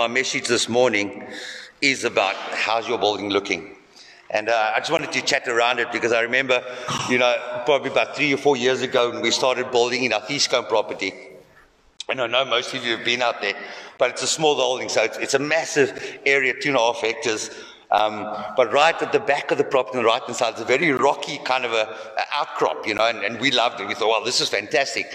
My message this morning is about how's your building looking? And uh, I just wanted to chat around it because I remember, you know, probably about three or four years ago when we started building in our Thiescombe property. And I know most of you have been out there, but it's a small holding, so it's, it's a massive area, two and a half hectares. Um, but right at the back of the property on the right hand side, it's a very rocky kind of a, a outcrop, you know, and, and, we loved it. We thought, well, this is fantastic.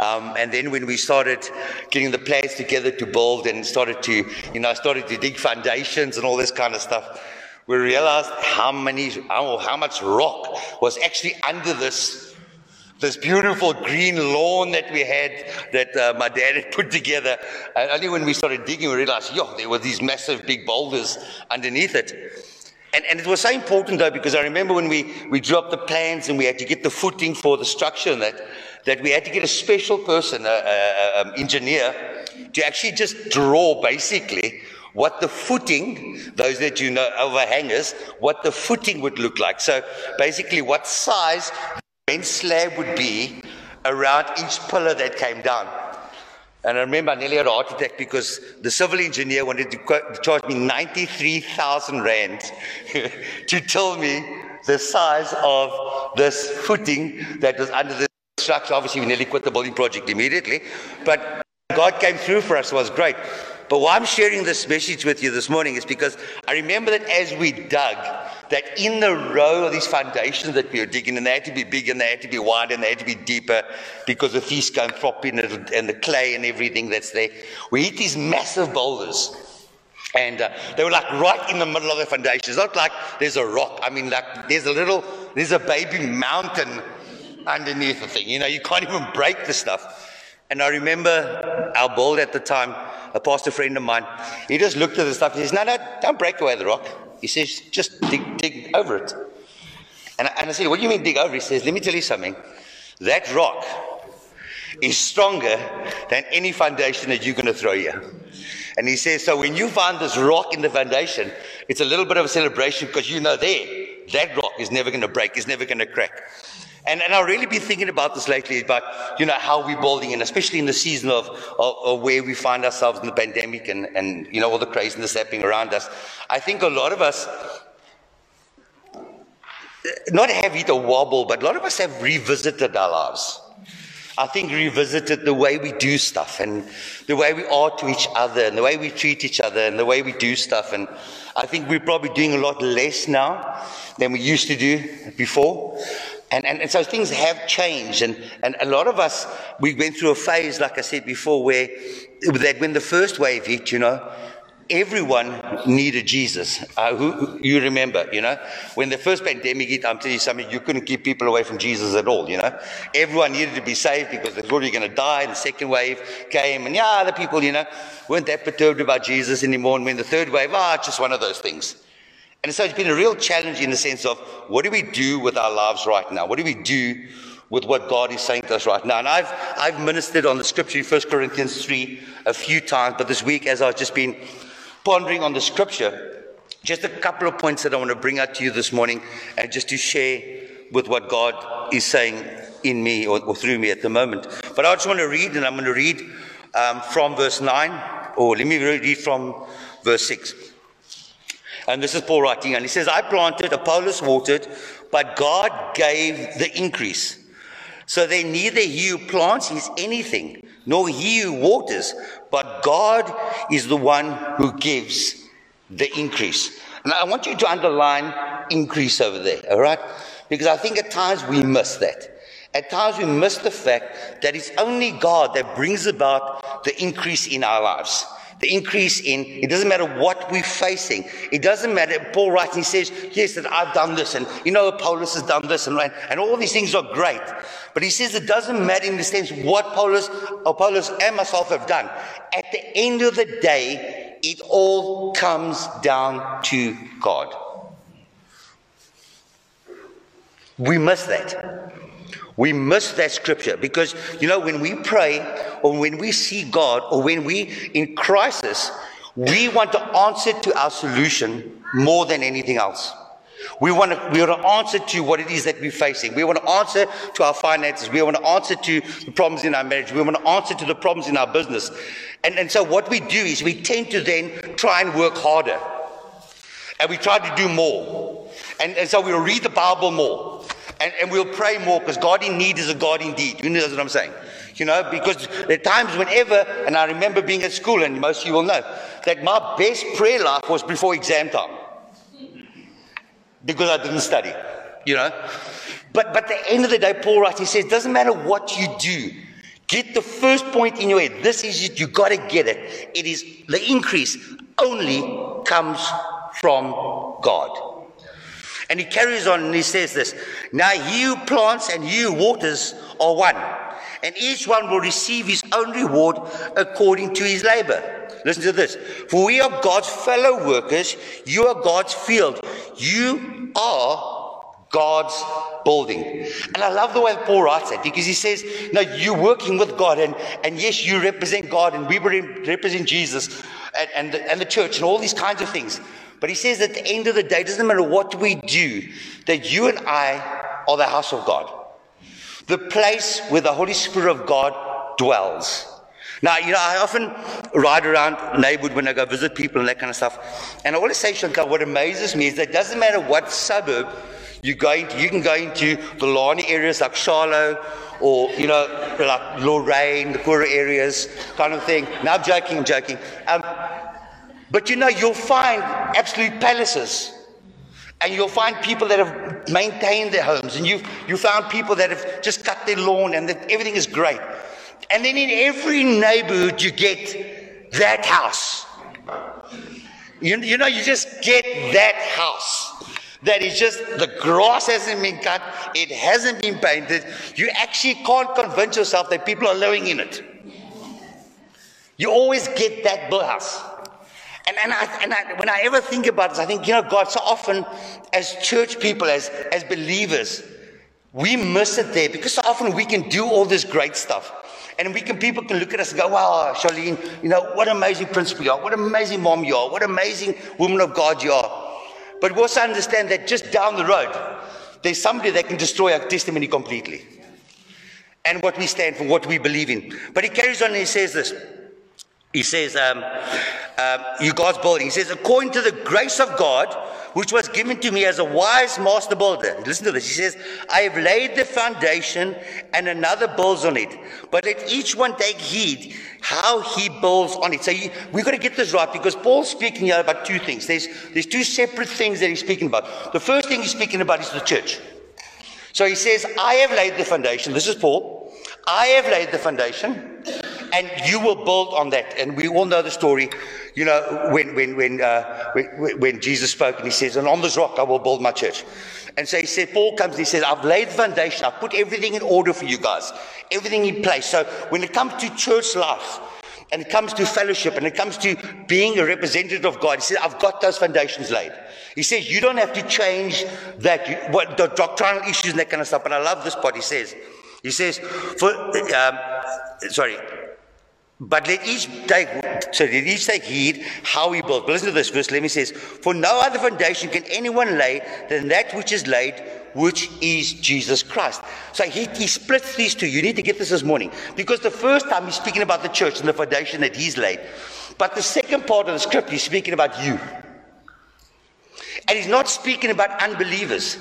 Um, and then when we started getting the plans together to build and started to, you know, started to dig foundations and all this kind of stuff, we realized how many, how, how much rock was actually under this this beautiful green lawn that we had that uh, my dad had put together. And only when we started digging, we realized, yo, there were these massive big boulders underneath it. And, and it was so important though, because I remember when we, we drew up the plans and we had to get the footing for the structure and that, that we had to get a special person, an engineer, to actually just draw basically what the footing, those that you know, overhangers, what the footing would look like. So basically what size main slab would be around each pillar that came down. And I remember I nearly had a heart attack because the civil engineer wanted to charge me 93,000 rand to tell me the size of this footing that was under the structure. Obviously, we nearly quit the building project immediately. But God came through for us, it was great. But why I'm sharing this message with you this morning is because I remember that as we dug, that in the row of these foundations that we were digging, and they had to be big and they had to be wide and they had to be deeper because of these going flopping and the clay and everything that's there, we hit these massive boulders. And uh, they were like right in the middle of the foundation. It's not like there's a rock. I mean, like there's a little, there's a baby mountain underneath the thing. You know, you can't even break the stuff. And I remember our build at the time, a pastor friend of mine, he just looked at the stuff. He says, No, no, don't break away the rock. He says, Just dig, dig over it. And I, and I said, What do you mean dig over? He says, Let me tell you something. That rock is stronger than any foundation that you're going to throw here. And he says, So when you find this rock in the foundation, it's a little bit of a celebration because you know there, that rock is never going to break, it's never going to crack. And, and I've really been thinking about this lately, about, you know, how we're building, and especially in the season of, of, of, where we find ourselves in the pandemic and, and, you know, all the craziness happening around us. I think a lot of us, not have hit a wobble, but a lot of us have revisited our lives. I think revisited the way we do stuff and the way we are to each other and the way we treat each other and the way we do stuff. And I think we're probably doing a lot less now than we used to do before. And, and, and so things have changed. And, and a lot of us, we went through a phase, like I said before, where that when the first wave hit, you know, everyone needed Jesus. Uh, who, you remember, you know, when the first pandemic hit, I'm telling you something, you couldn't keep people away from Jesus at all, you know. Everyone needed to be saved because they thought you were going to die. The second wave came, and yeah, the people, you know, weren't that perturbed about Jesus anymore. And when the third wave, ah, it's just one of those things. And so it's been a real challenge in the sense of what do we do with our lives right now? What do we do with what God is saying to us right now? And I've, I've ministered on the scripture in 1 Corinthians 3 a few times, but this week, as I've just been pondering on the scripture, just a couple of points that I want to bring out to you this morning and just to share with what God is saying in me or, or through me at the moment. But I just want to read, and I'm going to read um, from verse 9, or let me read from verse 6. And this is Paul writing, and he says, I planted, Apollos watered, but God gave the increase. So then neither he who plants is anything, nor he who waters, but God is the one who gives the increase. And I want you to underline increase over there, all right? Because I think at times we miss that. At times we miss the fact that it's only God that brings about the increase in our lives the increase in, it doesn't matter what we're facing. It doesn't matter. Paul writes and he says, yes, that I've done this and you know, Apollos has done this and, and all these things are great. But he says it doesn't matter in the sense what Apollos, Apollos and myself have done. At the end of the day, it all comes down to God. We miss that. We miss that scripture because, you know, when we pray or when we see God or when we in crisis, we want to answer to our solution more than anything else. We want, to, we want to answer to what it is that we're facing. We want to answer to our finances. We want to answer to the problems in our marriage. We want to answer to the problems in our business. And, and so what we do is we tend to then try and work harder. And we try to do more. And, and so we'll read the Bible more. And, and we'll pray more because God in need is a God indeed. You know what I'm saying? You know, because there are times whenever, and I remember being at school, and most of you will know, that my best prayer life was before exam time because I didn't study, you know. But, but at the end of the day, Paul writes, he says, doesn't matter what you do, get the first point in your head. This is it, you got to get it. It is the increase only comes from God. And he carries on and he says this Now who plants and who waters are one, and each one will receive his own reward according to his labor. Listen to this. For we are God's fellow workers. You are God's field. You are God's building. And I love the way Paul writes it because he says, Now you're working with God, and, and yes, you represent God, and we represent Jesus and, and, the, and the church and all these kinds of things. But he says at the end of the day, it doesn't matter what we do, that you and I are the house of God, the place where the Holy Spirit of God dwells. Now, you know, I often ride around neighborhood when I go visit people and that kind of stuff. And I always say, Shankar, what amazes me is that it doesn't matter what suburb you go into, you can go into the Lani areas like Charlotte or, you know, like Lorraine, the poorer areas kind of thing. Now I'm joking, I'm joking. Um, but you know, you'll find absolute palaces. And you'll find people that have maintained their homes. And you've, you found people that have just cut their lawn and everything is great. And then in every neighborhood, you get that house. You, you know, you just get that house. That is just the grass hasn't been cut, it hasn't been painted. You actually can't convince yourself that people are living in it. You always get that house. And, and, I, and I, when I ever think about this, I think, you know, God, so often as church people, as, as believers, we miss it there because so often we can do all this great stuff. And we can, people can look at us and go, wow, Charlene, you know, what amazing principal you are. What amazing mom you are. What amazing woman of God you are. But we also understand that just down the road, there's somebody that can destroy our testimony completely. And what we stand for, what we believe in. But he carries on and he says this. He says, um, um, you God's building. He says, according to the grace of God, which was given to me as a wise master builder. Listen to this. He says, I have laid the foundation and another builds on it. But let each one take heed how he builds on it. So you, we've got to get this right because Paul's speaking here about two things. There's, there's two separate things that he's speaking about. The first thing he's speaking about is the church. So he says, I have laid the foundation. This is Paul. I have laid the foundation and you will build on that. And we all know the story you know, when, when, when, uh, when, when, Jesus spoke and he says, and on this rock I will build my church. And so he said, Paul comes and he says, I've laid the foundation. I've put everything in order for you guys, everything in place. So when it comes to church life, and it comes to fellowship, and it comes to being a representative of God, he says, I've got those foundations laid. He says, you don't have to change that, what, the doctrinal issues and that kind of stuff. But I love this part. He says, he says, for, um, sorry, but let each take, so let each take heed how he built. But listen to this verse. Let me says, For no other foundation can anyone lay than that which is laid, which is Jesus Christ. So he, he splits these two. You need to get this this morning. Because the first time he's speaking about the church and the foundation that he's laid. But the second part of the script, he's speaking about you. And he's not speaking about unbelievers.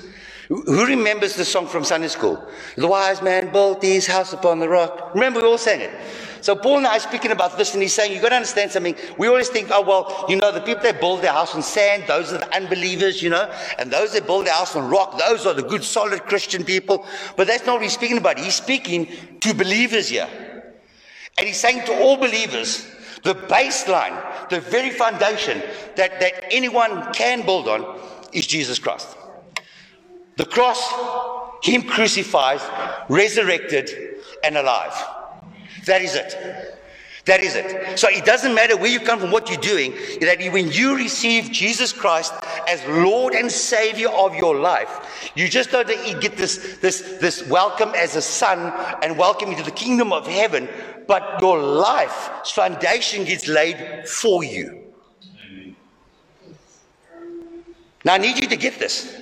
Who remembers the song from Sunday school? The wise man built his house upon the rock. Remember, we all sang it. So Paul and I are speaking about this, and he's saying, you've got to understand something. We always think, oh, well, you know, the people that build their house on sand, those are the unbelievers, you know, and those that build their house on rock, those are the good, solid Christian people. But that's not what he's speaking about. He's speaking to believers here. And he's saying to all believers, the baseline, the very foundation that, that anyone can build on is Jesus Christ. The cross, Him crucified, resurrected, and alive. That is it. That is it. So it doesn't matter where you come from, what you're doing, that when you receive Jesus Christ as Lord and Savior of your life, you just know that you get this, this, this welcome as a son and welcome into the kingdom of heaven, but your life's foundation gets laid for you. Now I need you to get this.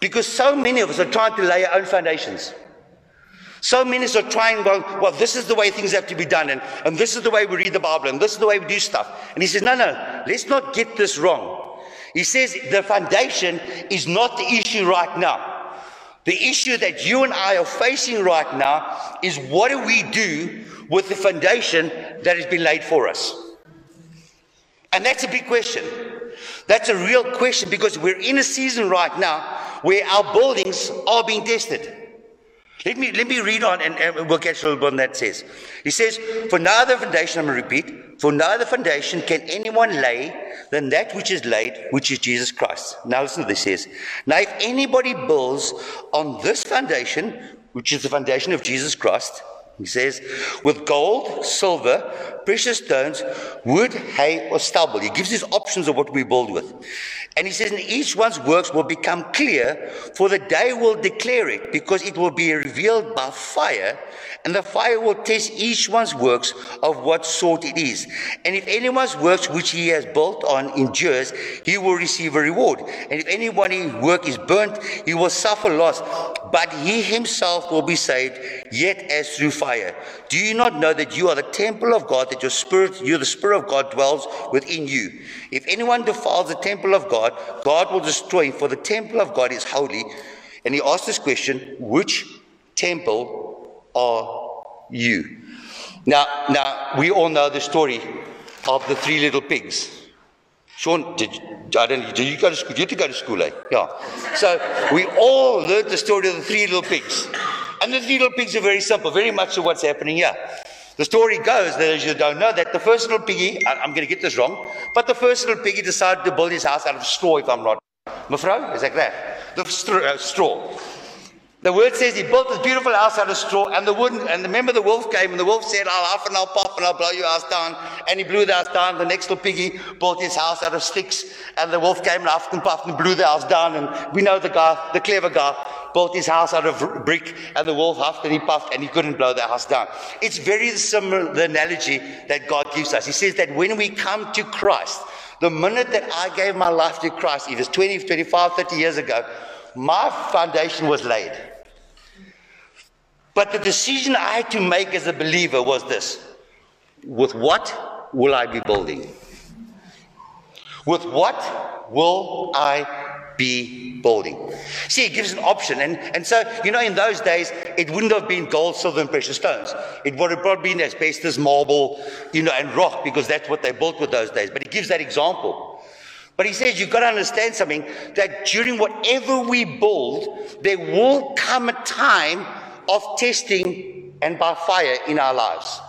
Because so many of us are trying to lay our own foundations. So many are trying, well, well, this is the way things have to be done, and, and this is the way we read the Bible, and this is the way we do stuff. And he says, no, no, let's not get this wrong. He says the foundation is not the issue right now. The issue that you and I are facing right now is what do we do with the foundation that has been laid for us? And that's a big question. That's a real question because we're in a season right now where our buildings are being tested. Let me, let me read on and, and we'll catch a little bit on that says. He says, For no other foundation, I'm going to repeat, for no other foundation can anyone lay than that which is laid, which is Jesus Christ. Now listen to this says. Now if anybody builds on this foundation, which is the foundation of Jesus Christ, he says, with gold, silver, precious stones, wood, hay, or stubble. He gives these options of what we build with. And he says, and each one's works will become clear, for the day will declare it, because it will be revealed by fire, and the fire will test each one's works of what sort it is. And if anyone's works which he has built on endures, he will receive a reward. And if anybody's work is burnt, he will suffer loss, but he himself will be saved, yet as through fire. Do you not know that you are the temple of God, that your spirit, you, the Spirit of God, dwells within you? If anyone defiles the temple of God, God will destroy him, for the temple of God is holy. And he asked this question, which temple are you? Now, now we all know the story of the three little pigs. Sean, did, I don't, did you go to school? You go to school, eh? Yeah. So we all learned the story of the three little pigs. And the three little pigs are very simple, very much to what's happening here. The story goes that, as you don't know, that the first little piggy, I'm going to get this wrong, but the first little piggy decided to build his house out of straw, if I'm not. Mevrouw, is that that? The uh, straw. The word says he built this beautiful house out of straw, and the wooden, and the remember the wolf came, and the wolf said, I'll huff and I'll puff and I'll blow your house down. And he blew the house down. The next little piggy built his house out of sticks, and the wolf came and huffed and puffed and blew the house down. And we know the guy, the clever guy, built his house out of brick, and the wolf huffed and he puffed, and he couldn't blow the house down. It's very similar, the analogy that God gives us. He says that when we come to Christ, the minute that I gave my life to Christ, it was 20, 25, 30 years ago, my foundation was laid. But the decision I had to make as a believer was this with what will I be building? With what will I be building? See, it gives an option. And, and so, you know, in those days, it wouldn't have been gold, silver, and precious stones. It would have probably been asbestos, marble, you know, and rock, because that's what they built with those days. But he gives that example. But he says you've got to understand something that during whatever we build, there will come a time of testing and by fire in our lives.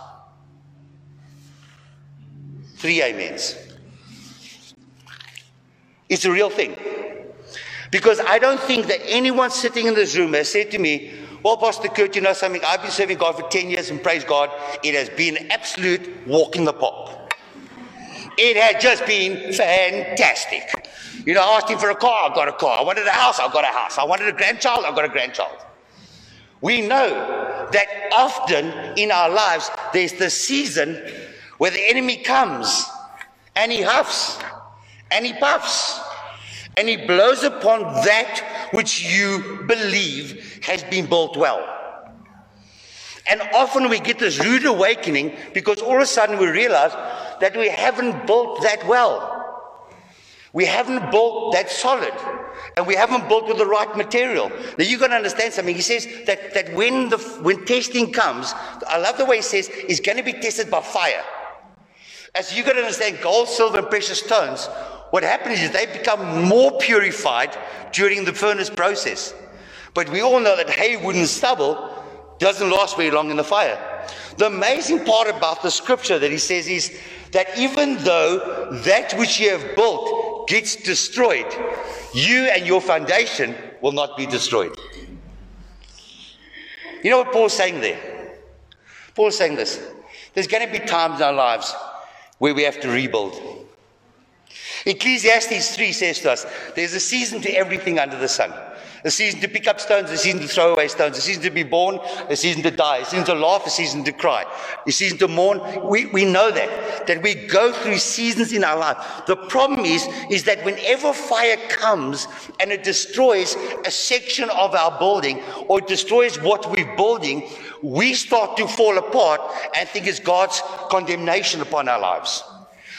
Three amens. It's a real thing. Because I don't think that anyone sitting in this room has said to me, Well, Pastor Kurt, you know something? I've been serving God for 10 years and praise God, it has been absolute walk in the park. It has just been fantastic. You know, I asked him for a car, I got a car. I wanted a house, I got a house. I wanted a grandchild, I got a grandchild. We know that often in our lives there's the season where the enemy comes and he huffs and he puffs and he blows upon that which you believe has been built well. And often we get this rude awakening because all of a sudden we realize that we haven't built that well. We haven't built that solid. And we haven't built with the right material. Now you've got to understand something. He says that, that when the when testing comes, I love the way he says it's going to be tested by fire. As you've got to understand gold, silver, and precious stones, what happens is they become more purified during the furnace process. But we all know that hay, wood, and stubble doesn't last very long in the fire. The amazing part about the scripture that he says is that even though that which you have built gets destroyed, you and your foundation will not be destroyed. You know what Paul's saying there? Paul's saying this. There's going to be times in our lives where we have to rebuild. Ecclesiastes 3 says to us, there's a season to everything under the sun. A season to pick up stones, a season to throw away stones, a season to be born, a season to die, a season to laugh, a season to cry, a season to mourn. We, we know that, that we go through seasons in our life. The problem is, is that whenever fire comes and it destroys a section of our building or it destroys what we're building, we start to fall apart and think it's God's condemnation upon our lives.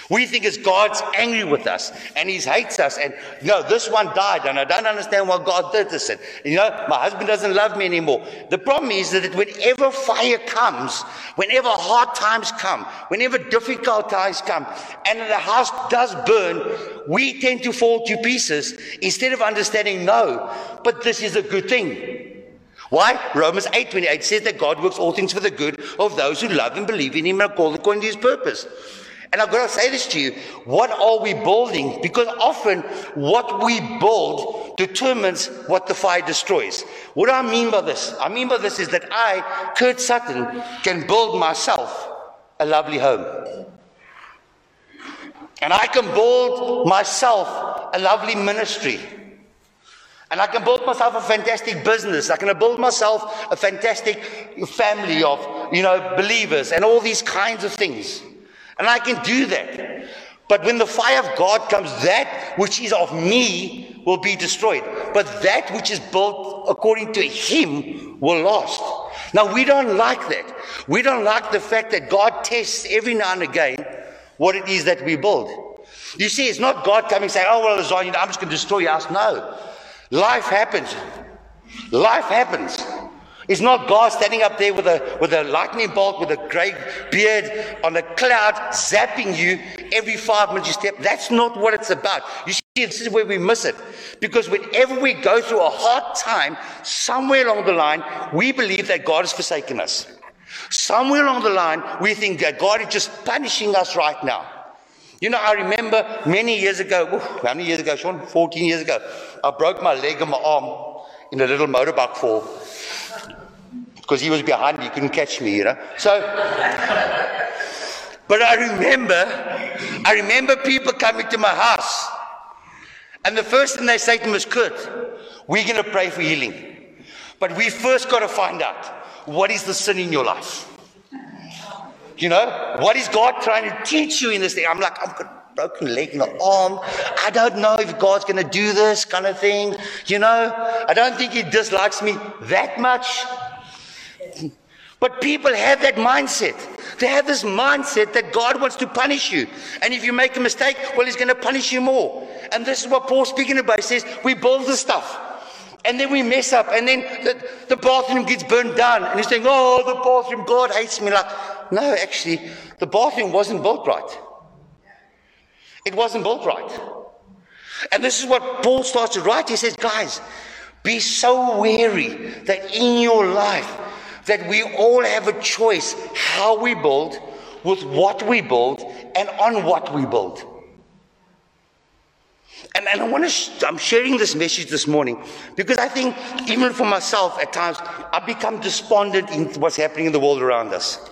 We think it's God's angry with us and He hates us. And no, this one died, and I don't understand why God did this. And you know, my husband doesn't love me anymore. The problem is that whenever fire comes, whenever hard times come, whenever difficult times come, and the house does burn, we tend to fall to pieces instead of understanding, no, but this is a good thing. Why? Romans 8:28 says that God works all things for the good of those who love and believe in Him and are called according to His purpose. And I've got to say this to you. What are we building? Because often what we build determines what the fire destroys. What do I mean by this? I mean by this is that I, Kurt Sutton, can build myself a lovely home. And I can build myself a lovely ministry. And I can build myself a fantastic business. I can build myself a fantastic family of, you know, believers and all these kinds of things. And I can do that. But when the fire of God comes, that which is of me will be destroyed. But that which is built according to Him will last. Now, we don't like that. We don't like the fact that God tests every now and again what it is that we build. You see, it's not God coming saying, Oh, well, I'm just going to destroy your house. No. Life happens. Life happens. It's not God standing up there with a, with a lightning bolt, with a great beard on a cloud, zapping you every five minutes you step. That's not what it's about. You see, this is where we miss it. Because whenever we go through a hard time, somewhere along the line, we believe that God has forsaken us. Somewhere along the line, we think that God is just punishing us right now. You know, I remember many years ago, oof, how many years ago, Sean? 14 years ago, I broke my leg and my arm in a little motorbike fall because he was behind me, he couldn't catch me, you know. So, but I remember, I remember people coming to my house, and the first thing they say to me is, Kurt, we're going to pray for healing. But we first got to find out what is the sin in your life. You know, what is God trying to teach you in this thing? I'm like, I've got a broken leg and an arm. I don't know if God's going to do this kind of thing. You know, I don't think He dislikes me that much. But people have that mindset. They have this mindset that God wants to punish you. And if you make a mistake, well, He's going to punish you more. And this is what Paul's speaking about. He says, we build the stuff. And then we mess up. And then the, the bathroom gets burned down. And he's saying, oh, the bathroom, God hates me. Like, no, actually, the bathroom wasn't built right. It wasn't built right. And this is what Paul starts to write. He says, guys, be so wary that in your life, that we all have a choice how we build, with what we build, and on what we build. And, and I want to, sh- I'm sharing this message this morning because I think, even for myself, at times, I become despondent in what's happening in the world around us.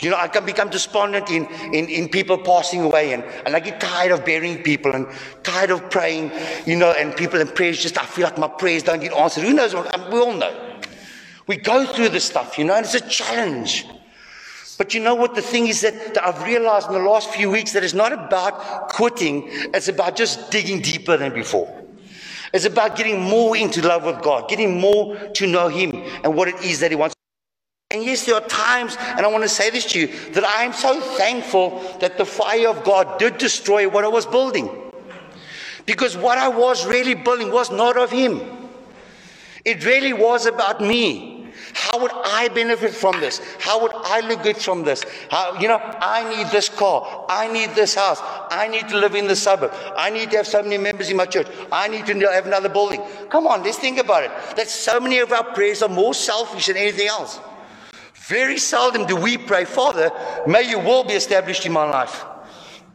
You know, I can become despondent in, in, in people passing away, and, and I get tired of burying people and tired of praying, you know, and people in prayers just, I feel like my prayers don't get answered. Who knows? What, um, we all know. We go through this stuff, you know, and it's a challenge. But you know what? The thing is that, I've realized in the last few weeks that it's not about quitting, it's about just digging deeper than before. It's about getting more into love with God, getting more to know Him and what it is that He wants. And yes, there are times, and I want to say this to you, that I am so thankful that the fire of God did destroy what I was building. Because what I was really building was not of Him. It really was about me. How would I benefit from this? How would I look good from this? How, you know, I need this car. I need this house. I need to live in the suburb. I need to have so many members in my church. I need to have another building. Come on, let's think about it. That so many of our prayers are more selfish than anything else. Very seldom do we pray, Father, may your will be established in my life.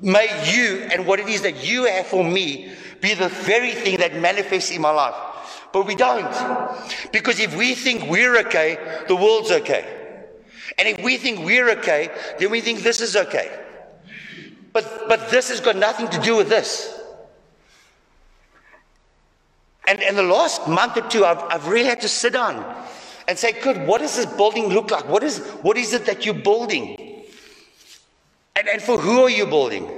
May you and what it is that you have for me be the very thing that manifests in my life. But we don't. Because if we think we're okay, the world's okay. And if we think we're okay, then we think this is okay. But, but this has got nothing to do with this. And in the last month or two, I've, I've really had to sit down and say, good, what does this building look like? What is, what is it that you're building? And, and for who are you building?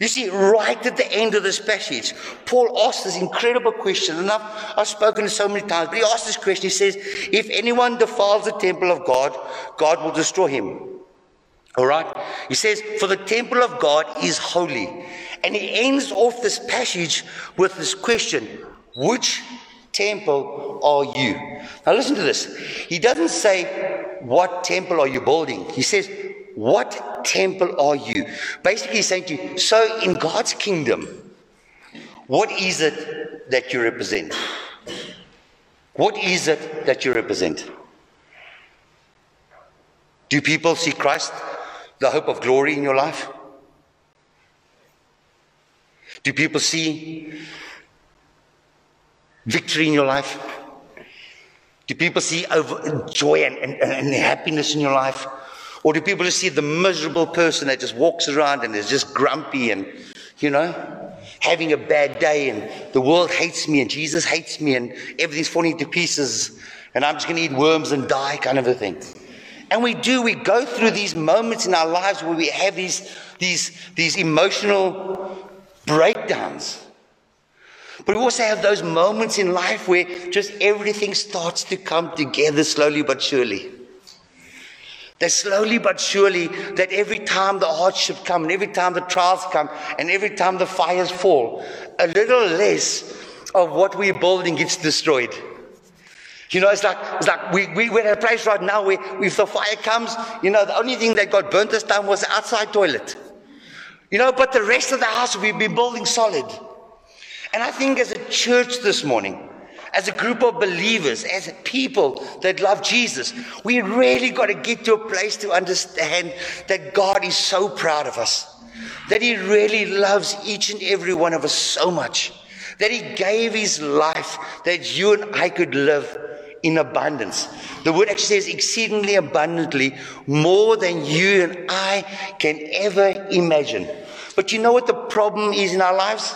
You see, right at the end of this passage, Paul asks this incredible question, and I've, I've spoken so many times, but he asks this question. He says, If anyone defiles the temple of God, God will destroy him. All right? He says, For the temple of God is holy. And he ends off this passage with this question Which temple are you? Now, listen to this. He doesn't say, What temple are you building? He says, What temple are you? Basically, he's saying to you, So, in God's kingdom, what is it that you represent? What is it that you represent? Do people see Christ, the hope of glory in your life? Do people see victory in your life? Do people see joy and, and, and happiness in your life? Or do people just see the miserable person that just walks around and is just grumpy and, you know, having a bad day and the world hates me and Jesus hates me and everything's falling to pieces and I'm just going to eat worms and die kind of a thing? And we do, we go through these moments in our lives where we have these, these, these emotional breakdowns. But we also have those moments in life where just everything starts to come together slowly but surely. That slowly but surely, that every time the hardship come, and every time the trials come, and every time the fires fall, a little less of what we're building gets destroyed. You know, it's like, it's like we, we, we're at a place right now where if the fire comes, you know, the only thing that got burnt this time was the outside toilet. You know, but the rest of the house we've been building solid. And I think as a church this morning, as a group of believers, as a people that love Jesus, we really got to get to a place to understand that God is so proud of us, that He really loves each and every one of us so much, that He gave His life that you and I could live in abundance. The word actually says exceedingly abundantly, more than you and I can ever imagine. But you know what the problem is in our lives?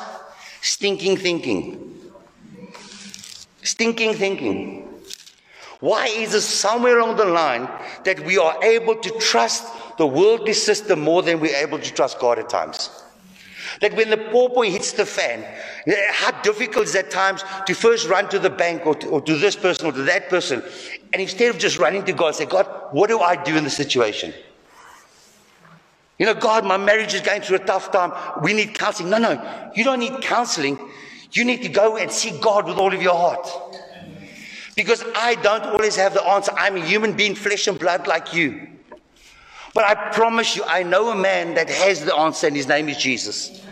Stinking thinking. Stinking thinking. Why is it somewhere along the line that we are able to trust the worldly system more than we're able to trust God at times? That when the poor boy hits the fan, how difficult is at times to first run to the bank or to, or to this person or to that person, and instead of just running to God, say, God, what do I do in the situation? You know, God, my marriage is going through a tough time. We need counseling. No, no, you don't need counseling. You need to go and see God with all of your heart. Because I don't always have the answer. I'm a human being, flesh and blood like you. But I promise you, I know a man that has the answer, and his name is Jesus.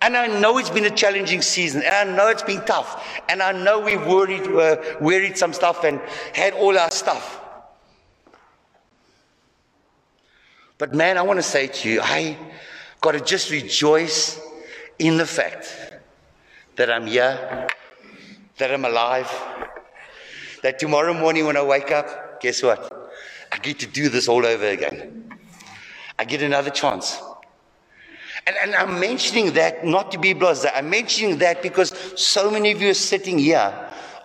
And I know it's been a challenging season, and I know it's been tough, and I know we've worried, uh, worried some stuff and had all our stuff. But man, I want to say to you, I got to just rejoice in the fact that I'm here, that I'm alive, that tomorrow morning when I wake up, guess what? I get to do this all over again. I get another chance. And, and I'm mentioning that not to be blase. I'm mentioning that because so many of you are sitting here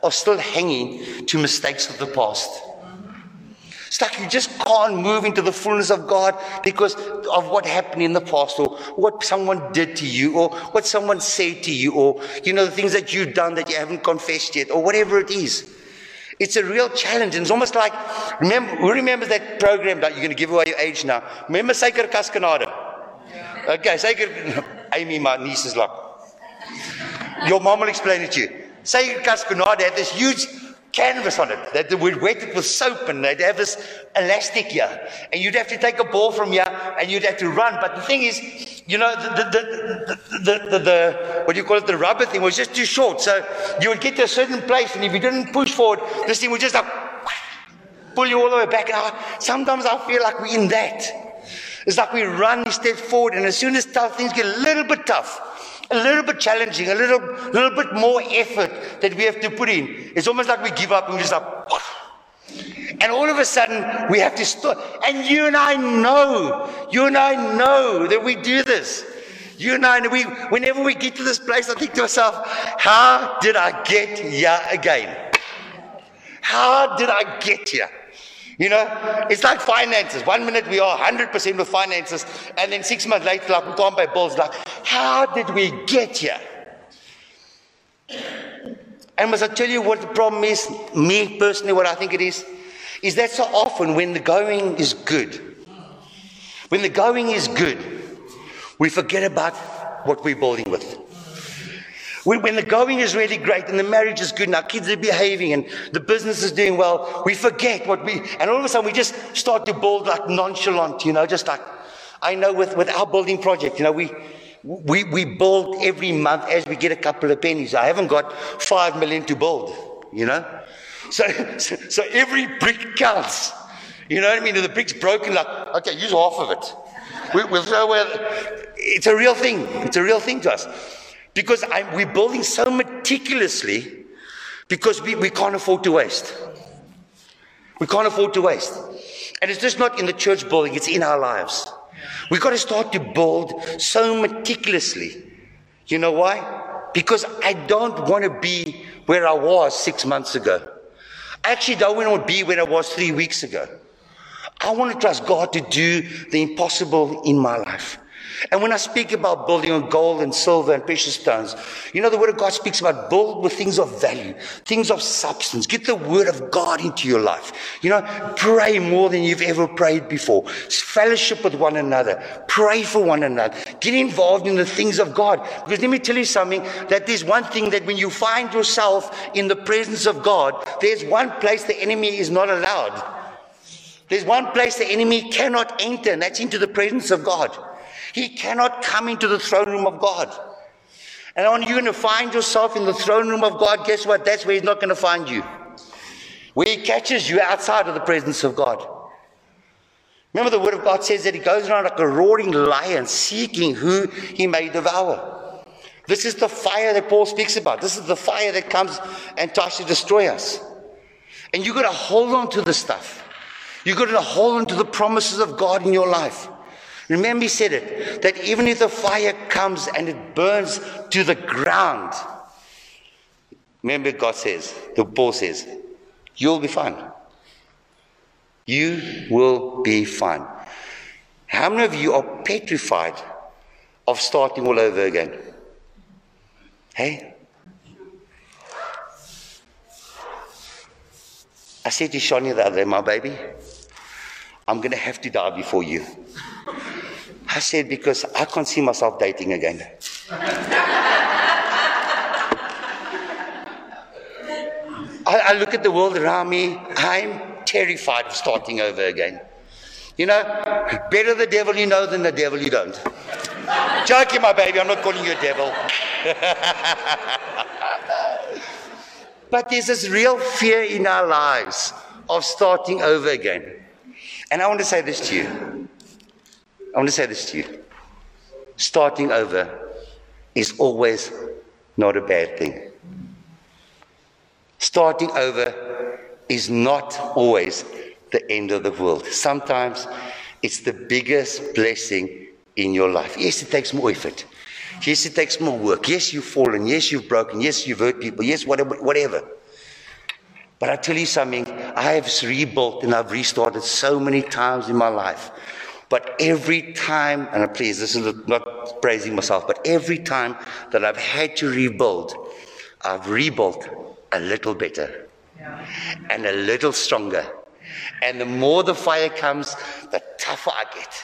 are still hanging to mistakes of the past. It's like you just can't move into the fullness of God because of what happened in the past or what someone did to you or what someone said to you or, you know, the things that you've done that you haven't confessed yet or whatever it is. It's a real challenge. And it's almost like, remember, who remembers that program that you're going to give away your age now? Remember Seker Cascanada? Okay, Seker, Amy, my niece is like, your mom will explain it to you. Seker Cascanada had this huge canvas on it that would wet it with soap and they'd have this elastic here. And you'd have to take a ball from here and you'd have to run. But the thing is, you know, the, the, the, the, the what do you call it, the rubber thing was just too short. So you would get to a certain place and if you didn't push forward, this thing would just like pull you all the way back. And I, sometimes I feel like we're in that. It's like we run a step forward and as soon as tough things get a little bit tough, a little bit challenging, a little, little bit more effort that we have to put in. It's almost like we give up and we just like, and all of a sudden we have to stop. And you and I know, you and I know that we do this. You and I, we, whenever we get to this place, I think to myself, How did I get here again? How did I get here? You know, it's like finances. One minute we are 100% with finances, and then six months later, like we can't pay bills. Like, how did we get here? And must I tell you what the problem is? Me personally, what I think it is, is that so often when the going is good, when the going is good, we forget about what we're building with. When the going is really great and the marriage is good and our kids are behaving and the business is doing well, we forget what we, and all of a sudden we just start to build like nonchalant, you know, just like, I know with, with our building project, you know, we, we, we build every month as we get a couple of pennies. I haven't got five million to build, you know. So, so, so every brick counts. You know what I mean? If the brick's broken, like, okay, use half of it. We, will throw away. It's a real thing. It's a real thing to us. Because I'm, we're building so meticulously because we, we can't afford to waste. We can't afford to waste. And it's just not in the church building, it's in our lives. We've got to start to build so meticulously. You know why? Because I don't want to be where I was six months ago. I actually don't want to be where I was three weeks ago. I want to trust God to do the impossible in my life. And when I speak about building on gold and silver and precious stones, you know, the Word of God speaks about build with things of value, things of substance. Get the Word of God into your life. You know, pray more than you've ever prayed before. Fellowship with one another. Pray for one another. Get involved in the things of God. Because let me tell you something that there's one thing that when you find yourself in the presence of God, there's one place the enemy is not allowed. There's one place the enemy cannot enter, and that's into the presence of God. He cannot come into the throne room of God. And when you're going to find yourself in the throne room of God, guess what? That's where He's not going to find you. Where He catches you outside of the presence of God. Remember, the Word of God says that He goes around like a roaring lion, seeking who He may devour. This is the fire that Paul speaks about. This is the fire that comes and tries to destroy us. And you've got to hold on to this stuff. You've got to hold on to the promises of God in your life. Remember, he said it that even if the fire comes and it burns to the ground, remember, God says, the Paul says, you'll be fine. You will be fine. How many of you are petrified of starting all over again? Hey? I said to Shania the other day, my baby, I'm going to have to die before you. I said, because I can't see myself dating again. I, I look at the world around me, I'm terrified of starting over again. You know, better the devil you know than the devil you don't. Joking, my baby, I'm not calling you a devil. but there's this real fear in our lives of starting over again. And I want to say this to you. I want to say this to you. Starting over is always not a bad thing. Starting over is not always the end of the world. Sometimes it's the biggest blessing in your life. Yes, it takes more effort. Yes, it takes more work. Yes, you've fallen. Yes, you've broken. Yes, you've hurt people. Yes, whatever. whatever. But I tell you something, I have rebuilt and I've restarted so many times in my life. But every time, and please, this is not praising myself, but every time that I've had to rebuild, I've rebuilt a little better yeah. and a little stronger. And the more the fire comes, the tougher I get.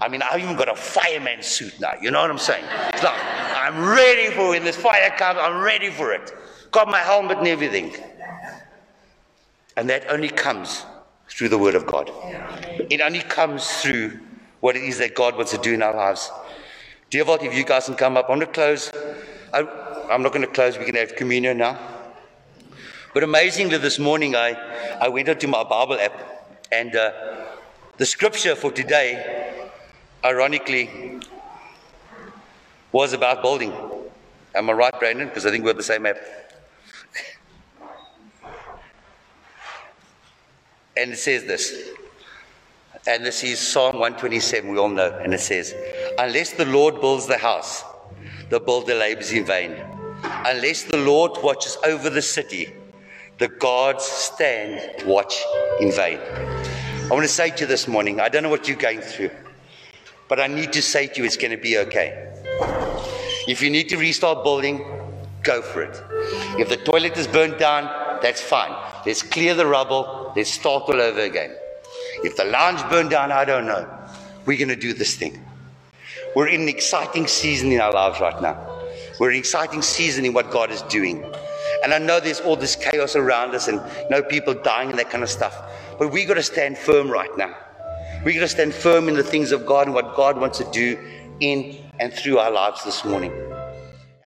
I mean, I've even got a fireman suit now. You know what I'm saying? I'm ready for when this fire comes, I'm ready for it. Got my helmet and everything. And that only comes through the Word of God. It only comes through what it is that God wants to do in our lives. Dear Vault, if you guys can come up, I'm going to close. I, am not going to close. We can have communion now. But amazingly, this morning I, I went onto my Bible app, and uh, the scripture for today, ironically, was about building. Am I right, Brandon? Because I think we're the same app. And it says this. And this is Psalm 127, we all know. And it says, Unless the Lord builds the house, the builder labors in vain. Unless the Lord watches over the city, the guards stand watch in vain. I want to say to you this morning, I don't know what you're going through, but I need to say to you it's going to be okay. If you need to restart building, go for it. If the toilet is burnt down, that's fine. Let's clear the rubble, let's start all over again. If the lounge burned down, I don't know. We're going to do this thing. We're in an exciting season in our lives right now. We're in an exciting season in what God is doing. And I know there's all this chaos around us and you know people dying and that kind of stuff. But we've got to stand firm right now. We've got to stand firm in the things of God and what God wants to do in and through our lives this morning.